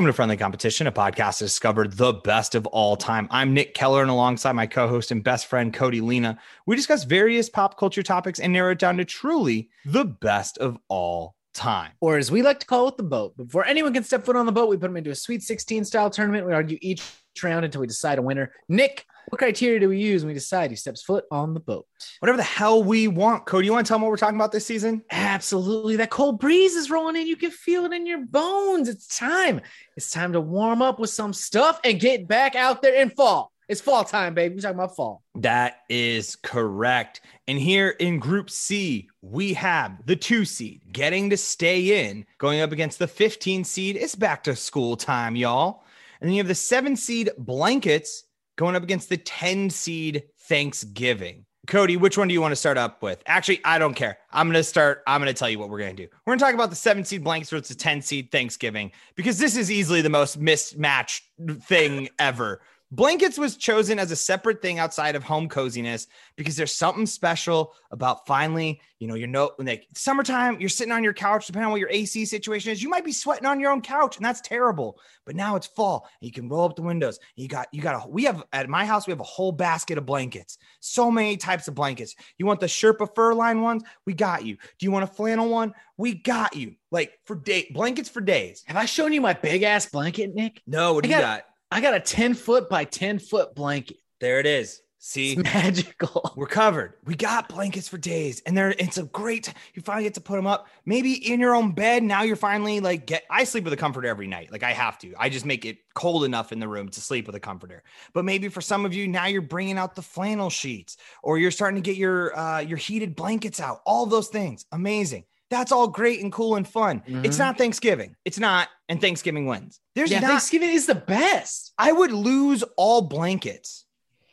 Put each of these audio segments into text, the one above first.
Welcome to Friendly Competition, a podcast to discover the best of all time. I'm Nick Keller, and alongside my co host and best friend, Cody Lena, we discuss various pop culture topics and narrow it down to truly the best of all time. Or as we like to call it, the boat. Before anyone can step foot on the boat, we put them into a Sweet 16 style tournament. We argue each round until we decide a winner. Nick, what criteria do we use when we decide he steps foot on the boat? Whatever the hell we want. Cody, you want to tell them what we're talking about this season? Absolutely. That cold breeze is rolling in. You can feel it in your bones. It's time. It's time to warm up with some stuff and get back out there in fall. It's fall time, baby. We're talking about fall. That is correct. And here in Group C, we have the two seed getting to stay in, going up against the 15 seed. It's back to school time, y'all. And then you have the seven seed blankets going up against the 10 seed Thanksgiving. Cody, which one do you want to start up with? Actually, I don't care. I'm going to start. I'm going to tell you what we're going to do. We're going to talk about the seven seed blankets versus the 10 seed Thanksgiving because this is easily the most mismatched thing ever. Blankets was chosen as a separate thing outside of home coziness because there's something special about finally, you know, you're no like summertime, you're sitting on your couch, depending on what your AC situation is, you might be sweating on your own couch, and that's terrible. But now it's fall, and you can roll up the windows. You got you got a we have at my house, we have a whole basket of blankets, so many types of blankets. You want the Sherpa fur line ones? We got you. Do you want a flannel one? We got you. Like for day blankets for days. Have I shown you my big ass blanket, Nick? No, what do you got? I got a 10 foot by 10 foot blanket. There it is. See, It's magical. We're covered. We got blankets for days, and they're it's a great. You finally get to put them up. Maybe in your own bed. Now you're finally like get. I sleep with a comforter every night. Like I have to. I just make it cold enough in the room to sleep with a comforter. But maybe for some of you now you're bringing out the flannel sheets, or you're starting to get your uh, your heated blankets out. All those things, amazing. That's all great and cool and fun. It's Mhm. not Thanksgiving. It's not, and Thanksgiving wins. There's Yeah, not Thanksgiving is the best. I would lose all blankets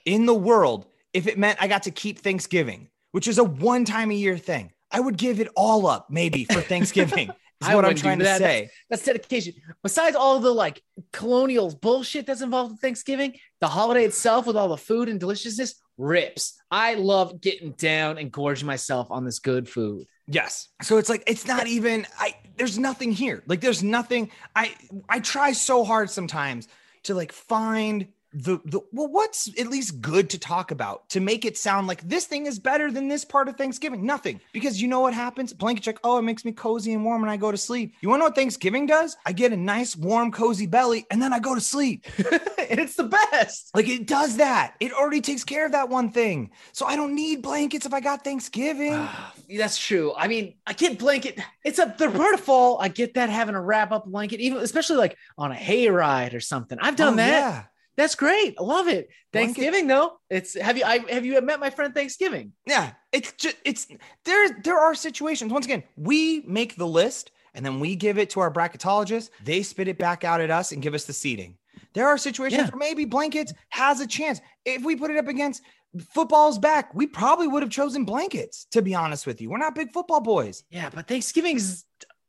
in the world if it meant I got to keep Thanksgiving, which is a one time a year thing. I would give it all up maybe for Thanksgiving. Is I what I'm trying to that. say. That's dedication. Besides all the like colonial bullshit that's involved in Thanksgiving, the holiday itself with all the food and deliciousness rips. I love getting down and gorging myself on this good food. Yes. So it's like it's not even I there's nothing here. Like there's nothing I I try so hard sometimes to like find the the well what's at least good to talk about to make it sound like this thing is better than this part of Thanksgiving. Nothing. Because you know what happens? Blanket check. Oh, it makes me cozy and warm when I go to sleep. You want to know what Thanksgiving does? I get a nice warm cozy belly and then I go to sleep. and it's the best. Like it does that. It already takes care of that one thing. So I don't need blankets if I got Thanksgiving. Ah, that's true. I mean, I get blanket. It's a the part of fall. I get that having a wrap up blanket, even especially like on a hayride or something. I've done Oh, that. yeah. That's great. I love it. Thanksgiving though, it's have you I have you met my friend Thanksgiving? Yeah, it's just it's there. There are situations. Once again, we make the list and then we give it to our bracketologist. They spit it back out at us and give us the seating. There are situations Yeah. where maybe blankets has a chance. If we put it up against football's back, we probably would have chosen blankets. To be honest with you, we're not big football boys. Yeah, but Thanksgiving's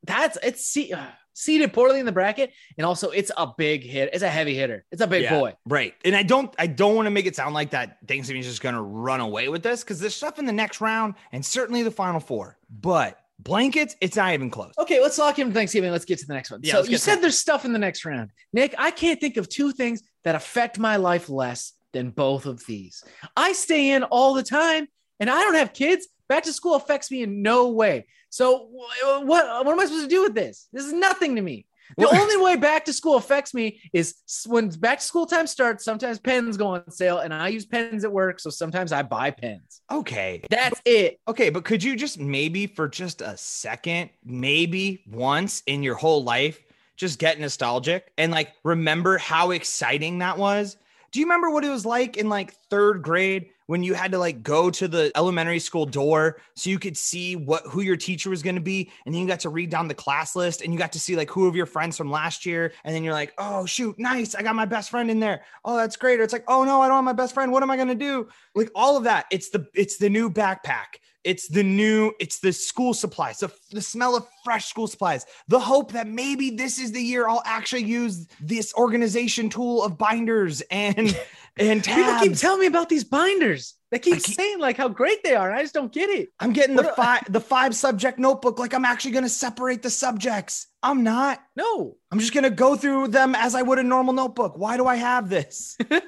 that's it's se- uh, seated poorly in the bracket, and also it's a big hit. It's a heavy hitter. It's a big Yeah, boy. right? And I don't, I don't want to make it sound like that Thanksgiving is just going to run away with this because there's stuff in the next round and certainly the final four. But blankets, it's not even close. Okay, let's lock in Thanksgiving. Let's get to the next one. Yeah, so you said that. there's stuff in the next round, Nick. I can't think of two things that affect my life less than both of these. I stay in all the time, and I don't have kids. Back to school affects me in no way. So what? What am I supposed to do with this? This is nothing to me. The only way back to school affects me is when back to school time starts. Sometimes pens go on sale, and I use pens at work, so sometimes I buy pens. Okay. That's it. Okay, but could you just maybe for just a second, maybe once in your whole life, just get nostalgic and like remember how exciting that was? Do you remember what it was like in like third grade when you had to like go to the elementary school door so you could see what who your teacher was going to be. And then you got to read down the class list and you got to see like who of your friends from last year. And then you're like oh shoot nice i got my best friend in there. Oh that's great. Or it's like oh no i don't have my best friend. What am i going to do? Like all of that it's the it's the new backpack. It's the new it's the school supplies the, the smell of fresh school supplies the hope that maybe this is the year i'll actually use this organization tool of binders and and People keep telling me about these binders. They keep keep- saying like how great they are, and I just don't get it. I'm getting the What- five the five subject notebook like I'm actually going to separate the subjects. I'm not. No, I'm just going to go through them as I would a normal notebook. Why do I have this? I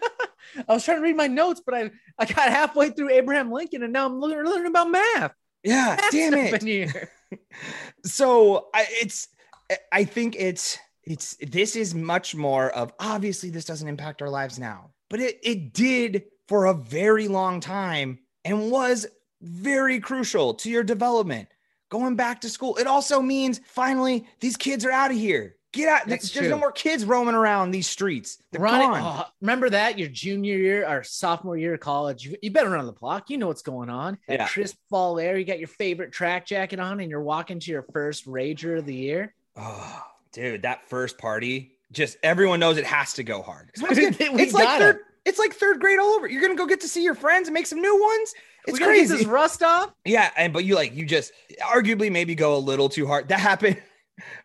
was trying to read my notes, but I I got halfway through Abraham Lincoln, and now I'm learning, learning about math. Yeah, damn it. so I, it's i think it's it's this is much more of obviously this doesn't impact our lives now but it it did for a very long time and was very crucial to your development going back to school it also means finally these kids are out of here get out That's there's no more kids roaming around these streets they're Ronnie, gone oh, remember that your junior year or sophomore year of college? You, you better run the block. You know what's going on. Yeah. crisp fall air. You got your favorite track jacket on, and you're walking to your first rager of the year. oh dude that first party just everyone knows it has to go hard 'Cause once again, We it's like third it's like third grade all over you're gonna go get to see your friends and make some new ones it's we crazy this rust off. Yeah, and but you like you just arguably maybe go a little too hard. That happened.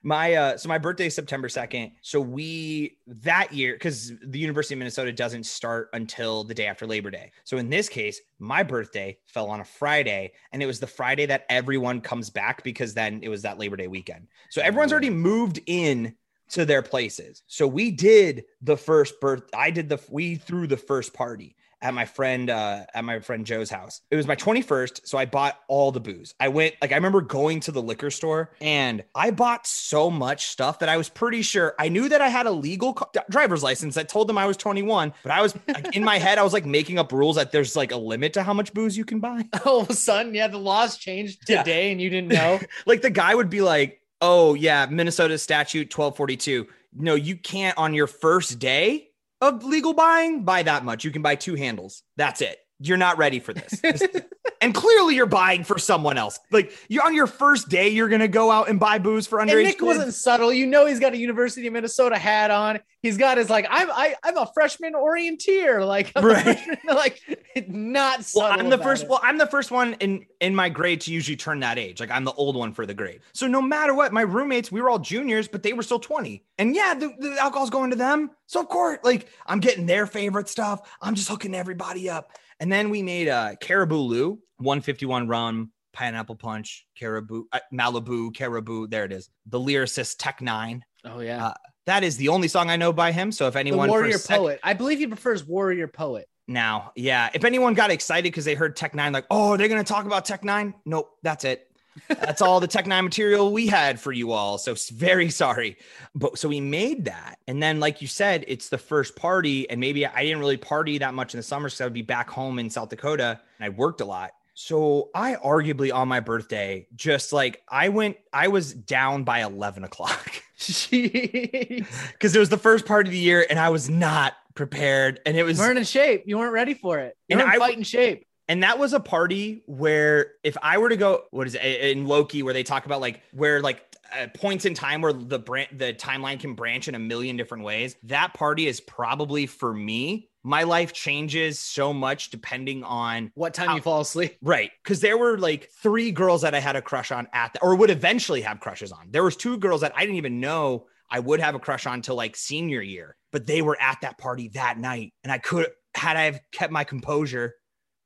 My uh so my birthday is September 2nd. So we that year because the University of Minnesota doesn't start until the day after Labor Day. So in this case, my birthday fell on a Friday and it was the Friday that everyone comes back because then it was that Labor Day weekend. So everyone's already moved in to their places. So we did the first birth I did the we threw the first party at my friend uh at my friend Joe's house. It was my 21st, so I bought all the booze. I went like I remember going to the liquor store and I bought so much stuff that I was pretty sure I knew that I had a legal co- driver's license that told them I was 21, but I was like, in my head I was like making up rules that there's like a limit to how much booze you can buy. All of a sudden, yeah, the laws changed Yeah. today, and you didn't know. like the guy would be like, "Oh yeah, Minnesota statute 1242. No, you can't on your first day of legal buying buy that much. You can buy two handles. That's it. You're not ready for this." and clearly you're buying for someone else. Like you're on your first day, you're gonna go out and buy booze for underage. and Nick kids. wasn't subtle. You know, he's got a University of Minnesota hat on. He's got his like, I'm I, I'm a freshman orienteer. Like, I'm Right. freshman, like not subtle. Well, I'm the first. it. Well, I'm the first one in in my grade to usually turn that age. Like I'm the old one for the grade. So no matter what, my roommates, we were all juniors, but they were still 20. And yeah, the, the alcohol's going to them. So of course, like I'm getting their favorite stuff. I'm just hooking everybody up. And then we made a Caribou Lou, 151 rum, pineapple punch, Caribou, uh, Malibu, Caribou. There it is. The lyricist Tech Nine. oh yeah, uh, That is the only song I know by him. So if anyone a warrior sec- poet. I believe he prefers warrior poet. now. Yeah. If anyone got excited because they heard Tech N9ne, like, oh, they're going to talk about Tech N9ne. Nope. That's it. That's all the Tech N9ne material we had for you all. So very sorry. But so we made that. And then, like you said, it's the first party. And maybe I didn't really party that much in the summer. because I would be back home in South Dakota and I worked a lot. So I arguably on my birthday, just like I went, I was down by 11 o'clock because it was the first part of the year and I was not prepared. And it was weren't in shape. You weren't ready for it. You And weren't I- fighting shape. And that was a party where if I were to go, what is it in Loki, where they talk about like where like uh, points in time where the brand the timeline can branch in a million different ways. That party is probably for me. My life changes so much depending on What time you fall asleep? Right. Cause there were like three girls that I had a crush on at the, or would eventually have crushes on. There was two girls that I didn't even know I would have a crush on till like senior year, but they were at that party that night. And I could, had I have kept my composure,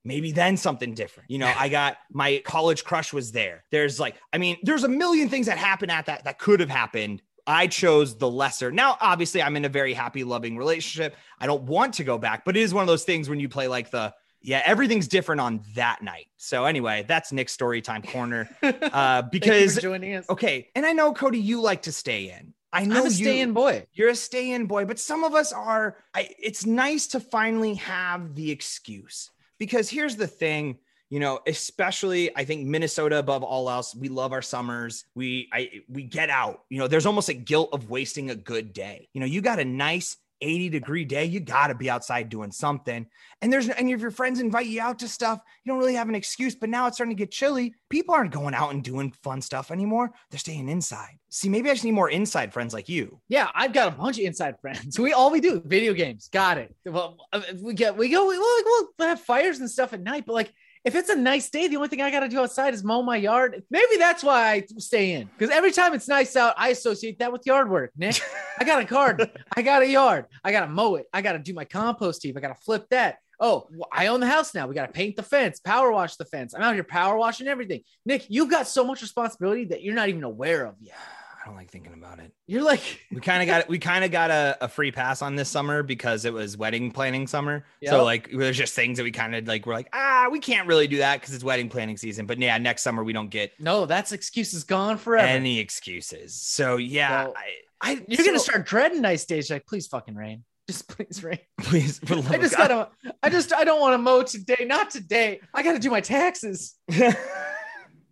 maybe then something different. You know, I got my college crush was there. There's like, I mean, there's a million things that happen at that that could have happened. I chose the lesser. Now, obviously, I'm in a very happy, loving relationship. I don't want to go back, but it is one of those things when you play like the, yeah, everything's different on that night. So anyway, that's Nick's story time corner. Uh, Thank you for because joining us. okay, and I know Cody, you like to stay in. I know I'm a stay-in boy. you're a stay-in boy, but some of us are. I, it's nice to finally have the excuse because here's the thing. You know, especially I think Minnesota above all else, we love our summers. We I we get out. You know, there's almost a guilt of wasting a good day. You know, you got a nice 80 degree day, you got to be outside doing something. And there's and if your friends invite you out to stuff, you don't really have an excuse. But now it's starting to get chilly. People aren't going out and doing fun stuff anymore. They're staying inside. See, maybe I just need more inside friends like you. Yeah, I've got a bunch of inside friends. We all we do video games. Got it. Well, uh, we get we go. We, we'll, we'll have fires and stuff at night, but like if it's a nice day, the only thing I got to do outside is mow my yard. Maybe that's why I stay in because every time it's nice out, I associate that with yard work. Nick, I got a garden, I got a yard, I got to mow it, I got to do my compost heap, I got to flip that. Oh, I own the house now. We got to paint the fence, power wash the fence. I'm out here power washing everything. Nick, you've got so much responsibility that you're not even aware of yet. I don't like thinking about it. You're like, We kind of got we kind of got a, a free pass on this summer because it was wedding planning summer. So like there's just things that we kind of like we're like ah we can't really do that because it's wedding planning season. But yeah, next summer we don't get no, that's excuses gone forever. any excuses. So yeah, I, I you're gonna start dreading nice days. Like, please fucking rain. Just please rain. please I just God. gotta, I just, I don't want to mow today. Not today. I gotta do my taxes. Why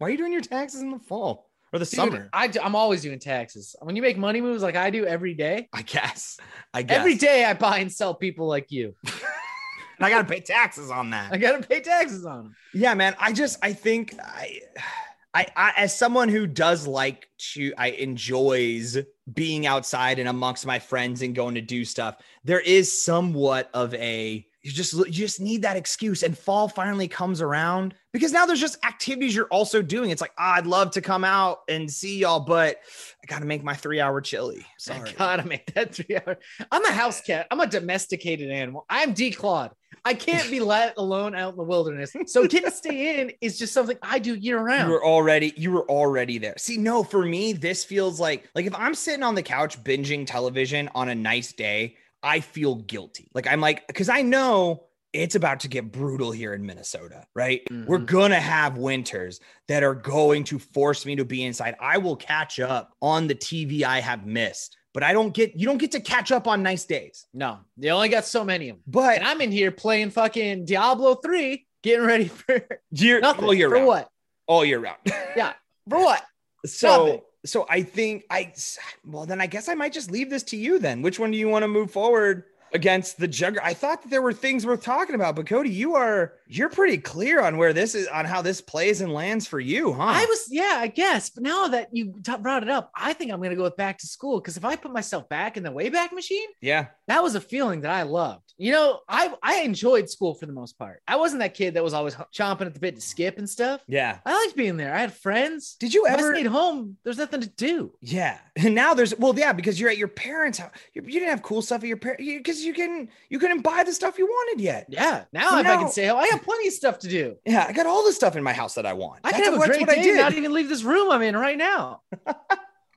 are you doing your taxes in the fall or the Dude, summer? I I'm always doing taxes. When you make money moves like I do every day, I guess. I guess. every day I buy and sell people like you. And I gotta pay taxes on that. I gotta pay taxes on them. Yeah, man. I just I think I, I I as someone who does like to I enjoys being outside and amongst my friends and going to do stuff. There is somewhat of a you just you just need that excuse and fall finally comes around because now there's just activities you're also doing. It's like ah, I'd love to come out and see y'all, but I got to make my 3-hour chili. Sorry. I gotta make that three hour. I'm a house cat. I'm a domesticated animal. I'm declawed. I can't be let alone out in the wilderness. So getting to stay in is just something I do year round You were already you were already there. See, no, for me, this feels like like if I'm sitting on the couch binging television on a nice day, I feel guilty. Like I'm like because I know it's about to get brutal here in Minnesota, right? We're Mhm. gonna have winters that are going to force me to be inside. I will catch up on the TV I have missed, but I don't get you don't get to catch up on nice days. No, they only got so many of them. But And I'm in here playing fucking Diablo 3, getting ready for year nothing. all year for round, what? all year round. Yeah. For what? So Nothing. So I think I well then I guess I might just leave this to you then. Which one do you want to move forward against the jugger? I thought that there were things worth talking about, but Cody, you are you're pretty clear on where this is on how this plays and lands for you, huh? I was, yeah, I guess. But now that you t- brought it up, I think I'm going to go with back to school because if I put myself back in the Wayback Machine, yeah. that was a feeling that I loved. You know, I I enjoyed school for the most part. I wasn't that kid that was always chomping at the bit to skip and stuff. Yeah. I liked being there. I had friends. Did you If I ever stayed home, there's nothing to do. Yeah. And now there's well, yeah, because you're at your parents' house. You, you didn't have cool stuff at your parents because you couldn't you couldn't buy the stuff you wanted yet. Yeah. Now So if I can say, oh, I got plenty of stuff to do. Yeah, I got all the stuff in my house that I want. I That's can have a great day didn't even leave this room I'm in right now.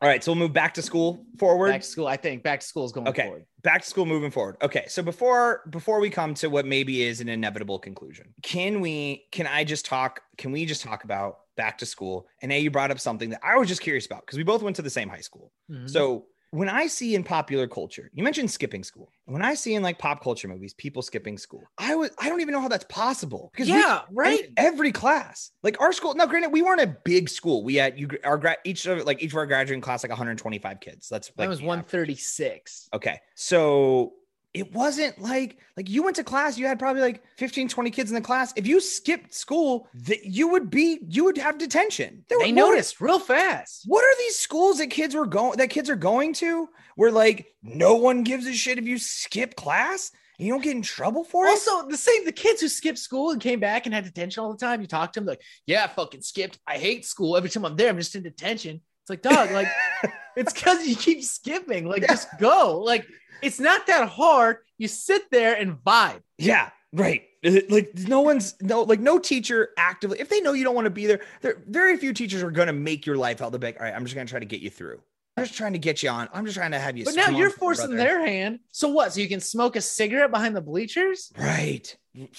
All right, so we'll move back to school forward. Back to school. I think back to school is going Okay. forward. back to school moving forward okay so before before we come to what maybe is an inevitable conclusion can we can i just talk can we just talk about back to school and a you brought up something that i was just curious about because we both went to the same high school Mhm. so when i see in popular culture you mentioned skipping school when i see in like pop culture movies people skipping school i was i don't even know how that's possible because yeah, and right. every class like our school now granted we weren't a big school we had you our grad each of like each of our graduating class like 125 kids that's That like was the 136. Okay. So it wasn't like like you went to class, you had probably like 15, 20 kids in the class. If you skipped school, that you would be you would have detention. There They were- noticed real fast. What are these schools that kids were going that kids are going to where like no one gives a shit if you skip class and you don't get in trouble for it? Also, the same the kids who skipped school and came back and had detention all the time. You talk to them like, yeah, I fucking skipped. I hate school. Every time I'm there, I'm just in detention. It's like, dog, like it's because you keep skipping. Like, just go. Like, it's not that hard. You sit there and vibe. Yeah, right. Like no one's no like no teacher actively if they know you don't want to be there. There very few teachers are gonna make your life hell. They'll be like, all right, I'm just gonna try to get you through. I'm just trying to get you on. I'm just trying to have you. But now you're forcing brother." their hand. So what? So you can smoke a cigarette behind the bleachers? right.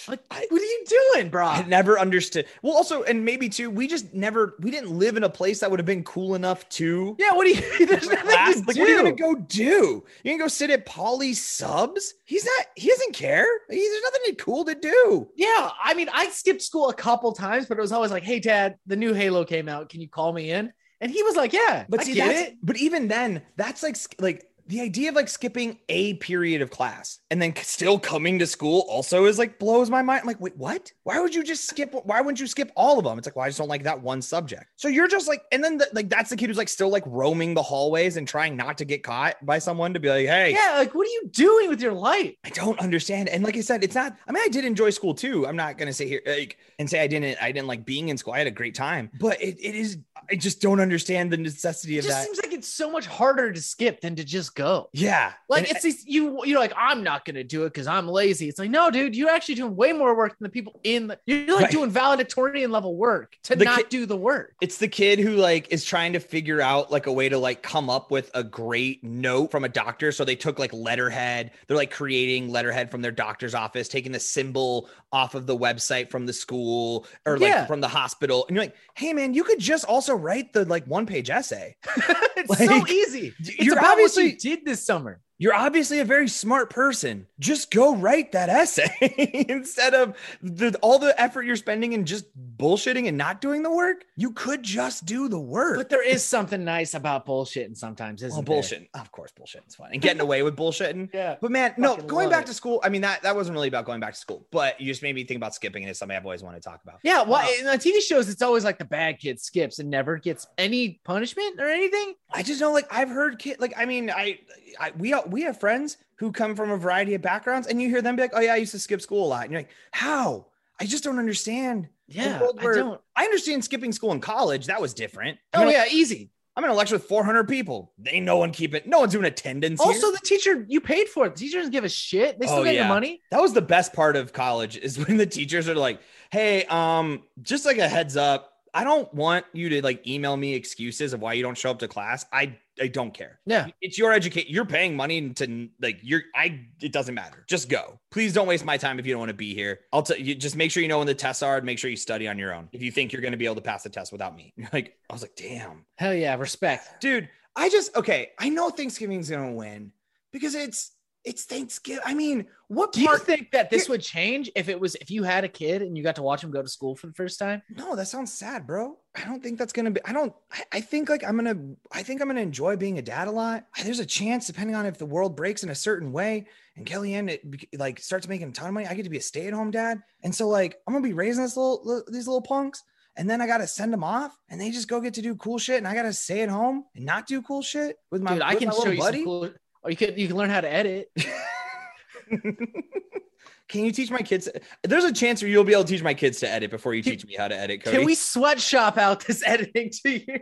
Like, I- what are you doing, bro? I never understood. Well, also, and maybe too, we just never we didn't live in a place that would have been cool enough to. Yeah, what do you? There's nothing Class. to Like, do. what are you gonna go do? You gonna go sit at Polly's subs? He's not. He doesn't care. He, there's nothing cool to do. Yeah, I mean, I skipped school a couple times, but it was always like, "Hey, Dad, the new Halo came out. Can you call me in?" And he was like, "Yeah, But I see, get that's, it." but even then, that's like like the idea of like skipping a period of class and then still coming to school also is like blows my mind. I'm like, wait, what? Why would you just skip? Why wouldn't you skip all of them? It's like, well, I just don't like that one subject. So you're just like, and then the, like that's the kid who's like still like roaming the hallways and trying not to get caught by someone to be like, hey, Yeah, like, what are you doing with your life? I don't understand. And like I said, it's not. I mean, I did enjoy school too. I'm not gonna say here like and say I didn't. I didn't like being in school. I had a great time. But it, it is. I just don't understand the necessity It of just that. seems like it's so much harder to skip than to just go. yeah. Like And- it's these you you're like I'm not gonna do it because I'm lazy. It's like no, dude, you're actually doing way more work than the people in the. You're like Right. doing valedictorian level work to The not ki- do the work. it's the kid who like is trying to figure out like a way to like come up with a great note from a doctor so they took like letterhead they're like creating letterhead from their doctor's office taking the symbol off of the website from the school or like Yeah. from the hospital and you're like hey man you could just also write the like one page essay it's so easy. It's you're obviously you did this summer. You're obviously a very smart person just go write that essay instead of the all the effort you're spending in just bullshitting and not doing the work you could just do the work But there is something nice about bullshitting sometimes, isn't Well, there? bullshit. Of course, bullshit is fun and getting away with bullshitting. Yeah. But man, no, going back it. to school. I mean, that that wasn't really about going back to school, but you just made me think about skipping, and it's something I've always wanted to talk about. Yeah, well, Wow. in the TV shows, it's always like the bad kid skips and never gets any punishment or anything. I just know, like, I've heard kid, like, I mean, I, I, we, we have friends who come from a variety of backgrounds, and you hear them be like, "Oh yeah, I used to skip school a lot," and you're like, "How?" I just don't understand. Yeah, world I don't. I understand skipping school in college. That was different. Oh I'm in yeah, easy. I'm in a lecture with 400 people. Ain't no one keep it. No one's doing attendance. here. Also, the teacher you paid for it. The teacher doesn't give a shit. They still Oh, get yeah. your money. That was the best part of college is when the teachers are like, "Hey, um, just like a heads up, I don't want you to like email me excuses of why you don't show up to class. I I don't care. Yeah. It's your educate. You're paying money to like you're I it doesn't matter. Just go. Please don't waste my time if you don't want to be here. I'll tell you just make sure you know when the tests are and make sure you study on your own. If you think you're going to be able to pass the test without me. You're like I was like, "Damn." Hell yeah, respect. Dude, I just okay, I know Thanksgiving's going to win because it's it's Thanksgiving. I mean, what Do you think that this would change if it was if you had a kid and you got to watch him go to school for the first time? No, that sounds sad, bro. I don't think that's gonna be. I don't. I, I think like I'm gonna. I think I'm gonna enjoy being a dad a lot. There's a chance, depending on if the world breaks in a certain way, and Kellyanne it, like starts making a ton of money, I get to be a stay at home dad. And so like I'm gonna be raising this little these little punks, and then I gotta send them off, and they just go get to do cool shit, and I gotta stay at home and not do cool shit with my. Dude, I can show you some cool. Or you could you can learn how to edit. Can you teach my kids? There's a chance where you'll be able to teach my kids to edit before you teach me how to edit. Cody. Can we sweatshop out this editing to you?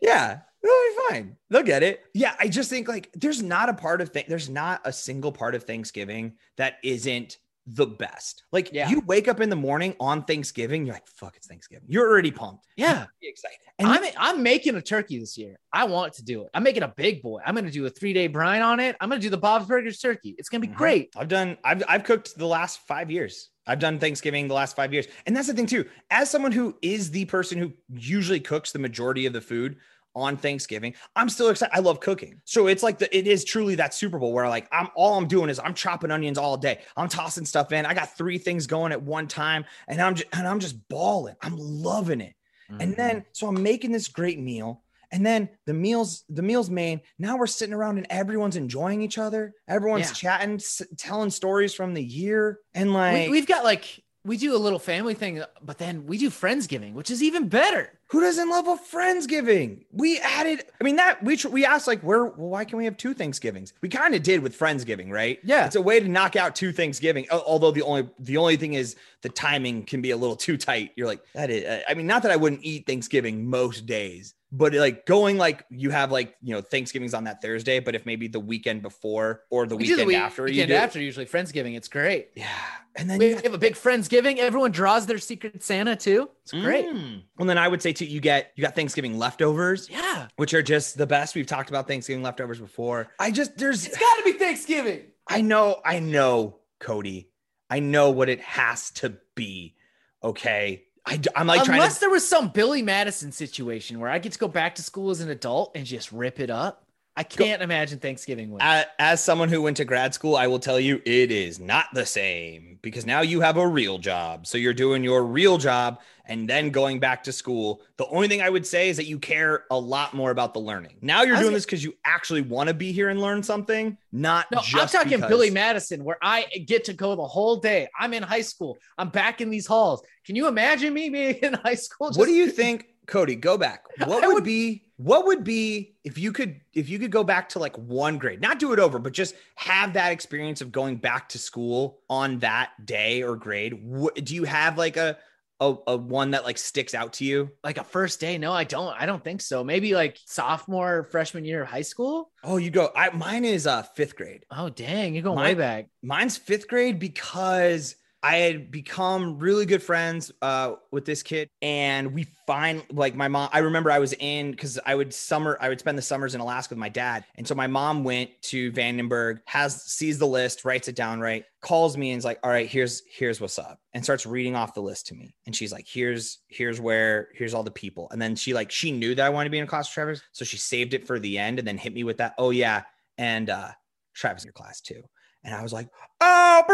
Yeah, they'll be fine. They'll get it. Yeah, I just think like there's not a part of th- there's not a single part of Thanksgiving that isn't the best. Like Yeah. you wake up in the morning on Thanksgiving, you're like, "Fuck, it's Thanksgiving." You're already pumped. Yeah. Excited. And I'm I'm making a turkey this year. I want to do it. I'm making a big boy. I'm gonna do a three day brine on it. I'm gonna do the Bob's Burgers turkey. It's gonna be Mhm. great. I've done. I've I've cooked the last five years. I've done Thanksgiving the last five years, and that's the thing too. As someone who is the person who usually cooks the majority of the food on Thanksgiving, I'm still excited. I love cooking, so it's like the it is truly that Super Bowl where like I'm all I'm doing is I'm chopping onions all day. I'm tossing stuff in. I got three things going at one time, and I'm just and I'm just balling. I'm loving it. And Mm-hmm. then so I'm making this great meal. And then the meals, the meals made. Now we're sitting around and everyone's enjoying each other. Everyone's Yeah. chatting, s- telling stories from the year, and like, we, we've got like we do a little family thing, but then we do friendsgiving, which is even better. Who doesn't love a friendsgiving? We added. I mean, that we tr- we asked like, where? Well, why can we have two Thanksgivings? We kind of did with friendsgiving, right? Yeah. it's a way to knock out two Thanksgiving. Although the only the only thing is the timing can be a little too tight. You're like that is. I mean, not that I wouldn't eat Thanksgiving most days, but like going like you have like you know Thanksgiving's on that Thursday, but if maybe the weekend before or the We weekend the week- after you weekend do, it- after usually friendsgiving. It's great. yeah, and then We you have a big friendsgiving. Everyone draws their secret Santa too. It's great. Mm. Well, then I would say too, you get you got Thanksgiving leftovers, Yeah, which are just the best. We've talked about Thanksgiving leftovers before. I just there's it's got to be Thanksgiving. I know I know Cody, I know what it has to be. Okay, I am like trying Unless to. there was some Billy Madison situation where I get to go back to school as an adult and just rip it up. I can't imagine Thanksgiving with. As, as someone who went to grad school, I will tell you it is not the same because now you have a real job. So you're doing your real job and then going back to school. The only thing I would say is that you care a lot more about the learning. Now you're doing gonna- this because you actually want to be here and learn something, not No, just I'm talking because- Billy Madison, where I get to go the whole day. I'm in high school. I'm back in these halls. Can you imagine me being in high school? What do you think, Cody? Go back. What would, would- be what would be if you could if you could go back to like one grade, not do it over, but just have that experience of going back to school on that day or grade? What, do you have like a a, a one that like sticks out to you? Like a first day? No, I don't. I don't think so. Maybe like sophomore, freshman year of high school. Oh, you go. I mine is uh fifth grade. Oh, dang, you're going My- way back. Mine's fifth grade because I had become really good friends uh, with this kid, and we find like my mom. I remember I was in because I would summer, I would spend the summers in Alaska with my dad, and so my mom went to Vandenberg, has sees the list, writes it down, right, calls me, and is like, "All right, here's here's what's up," and starts reading off the list to me, and she's like, "Here's here's where here's all the people," and then she like she knew that I wanted to be in a class with Travis, so she saved it for the end, and then hit me with that. Oh yeah, and uh, Travis in your class too. And I was like, oh,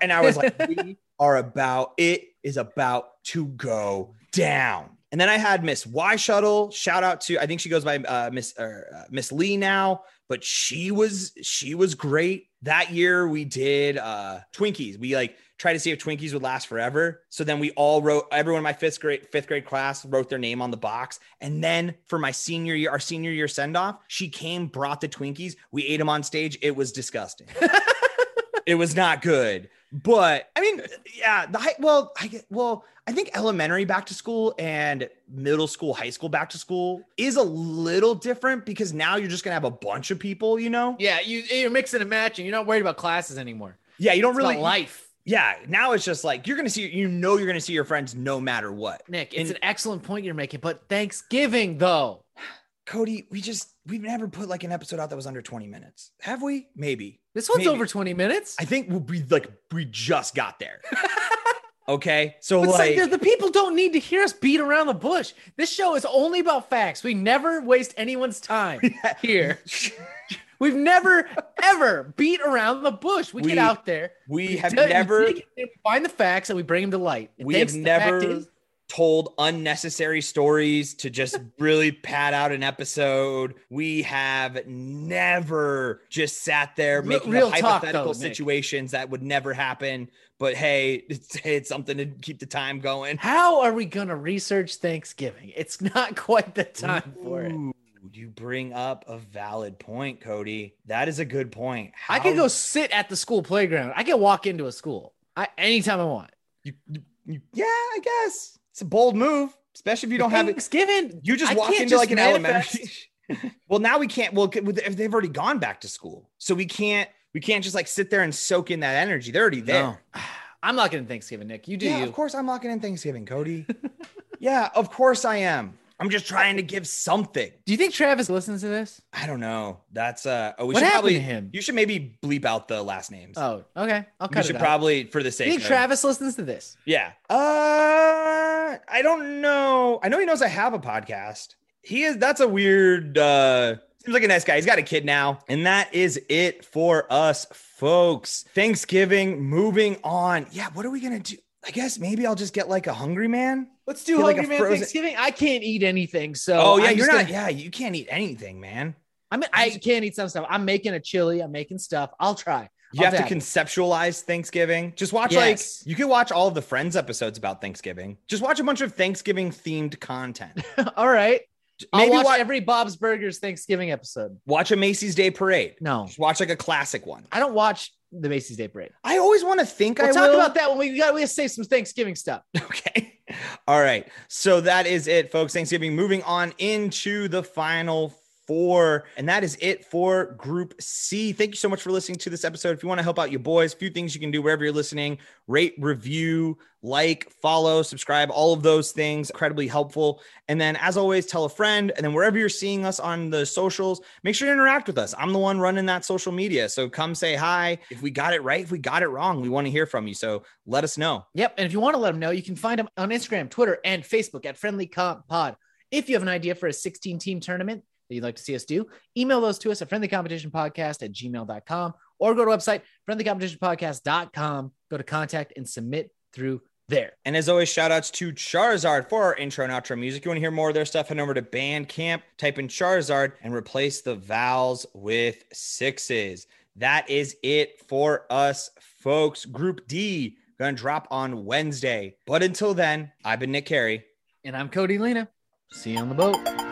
and I was like, we are about, it is about to go down. And then I had Miss Y Shuttle. Shout out to, I think she goes by uh, Miss or, uh, Miss Lee now, but she was she was great. That year we did uh, Twinkies. We like tried to see if Twinkies would last forever. So then we all wrote everyone in my fifth grade fifth grade class wrote their name on the box. And then for my senior year, our senior year send off, she came, brought the Twinkies. We ate them on stage. It was disgusting. it was not good. But I mean, yeah, the high, well, I get well, I think elementary back to school and middle school, high school back to school is a little different because now you're just gonna have a bunch of people, you know? Yeah, you you're mixing and matching. You're not worried about classes anymore. Yeah, you don't It's really life. Yeah, now it's just like you're gonna see, you know, you're gonna see your friends no matter what. Nick, it's And- an excellent point you're making, but Thanksgiving though. Cody, we just we've never put like an episode out that was under 20 minutes, have we? Maybe. This one's Maybe. over 20 minutes. I think we we like we just got there. okay, so like, like, the, people don't need to hear us beat around the bush. This show is only about facts. We never waste anyone's time here. We've never ever beat around the bush. We, We- get out there. we have dig- never we find the facts and we bring them to light. And we have never told unnecessary stories to just really pad out an episode. We have never just sat there making real up hypothetical though, Nick. situations that would never happen. But hey, it's, it's something to keep the time going. how are we gonna research Thanksgiving? It's not quite the time for it. You bring up a valid point, Cody. That is a good point. I can go sit at the school playground. I can walk into a school I, anytime I want. You- you- yeah, I guess it's a bold move, especially if you don't have it. Thanksgiving. You just I walk into just like an elementary. well, now we can't. Well, if they've already gone back to school, so we can't. We can't just like sit there and soak in that energy. They're already there. No. I'm not getting Thanksgiving, Nick. You do yeah, you. of course I'm locking in Thanksgiving, Cody. yeah, of course I am. I'm just trying to give something. Do you think Travis listens to this? I don't know. That's uh. Oh, we What should happened probably. to him? You should maybe bleep out the last names. Oh, okay. I'll we cut should it out. probably, for the Do sake. you think of- Travis listens to this? Yeah. Uh I don't know. I know he knows I have a podcast. He is that's a weird uh seems like a nice guy. He's got a kid now. And that is it for us folks. Thanksgiving moving on. Yeah, what are we going to do? I guess maybe I'll just get like a hungry man. Let's do like Hungry a Man frozen- Thanksgiving. I can't eat anything, so Oh, yeah, I'm you're not gonna- yeah, you can't eat anything, man. I mean, I can't eat some stuff. I'm making a chili. I'm making stuff. I'll try. You I'll have to conceptualize Thanksgiving. Just watch Yes. like you can watch all of the Friends episodes about Thanksgiving. Just watch a bunch of Thanksgiving themed content. All right. Maybe watch wa- every Bob's Burgers Thanksgiving episode. watch a Macy's Day Parade. No, Just watch like a classic one. I don't watch the Macy's Day Parade. I always want to think We'll I talk will. about that when we got. We gotta save some Thanksgiving stuff. Okay. All right. So that is it, folks. Thanksgiving. Moving on into the final four. And that is it for Group C. Thank you so much for listening to this episode. If you want to help out your boys, a few things you can do wherever you're listening rate, review, like, follow, subscribe, all of those things. Incredibly helpful. And then, as always, tell a friend. And then, wherever you're seeing us on the socials, make sure to interact with us. I'm the one running that social media. So come say hi. If we got it right, if we got it wrong, we want to hear from you. So let us know. Yep. And if you want to let them know, you can find them on Instagram, Twitter, and Facebook at Friendly Comp Pod. If you have an idea for a 16 team tournament that you'd like to see us do, email those to us at friendlycompetitionpodcast at gmail.com or go to our website, friendlycompetitionpodcast.com. Go to contact and submit through there. And as always, shout outs to Charizard for our intro and outro music. You want to hear more of their stuff? Head over to Bandcamp, type in Charizard, and replace the vowels with sixes. That is it for us, folks. Group D gonna drop on Wednesday. But until then, I've been Nick Carey. And I'm Cody Lena. See you on the boat.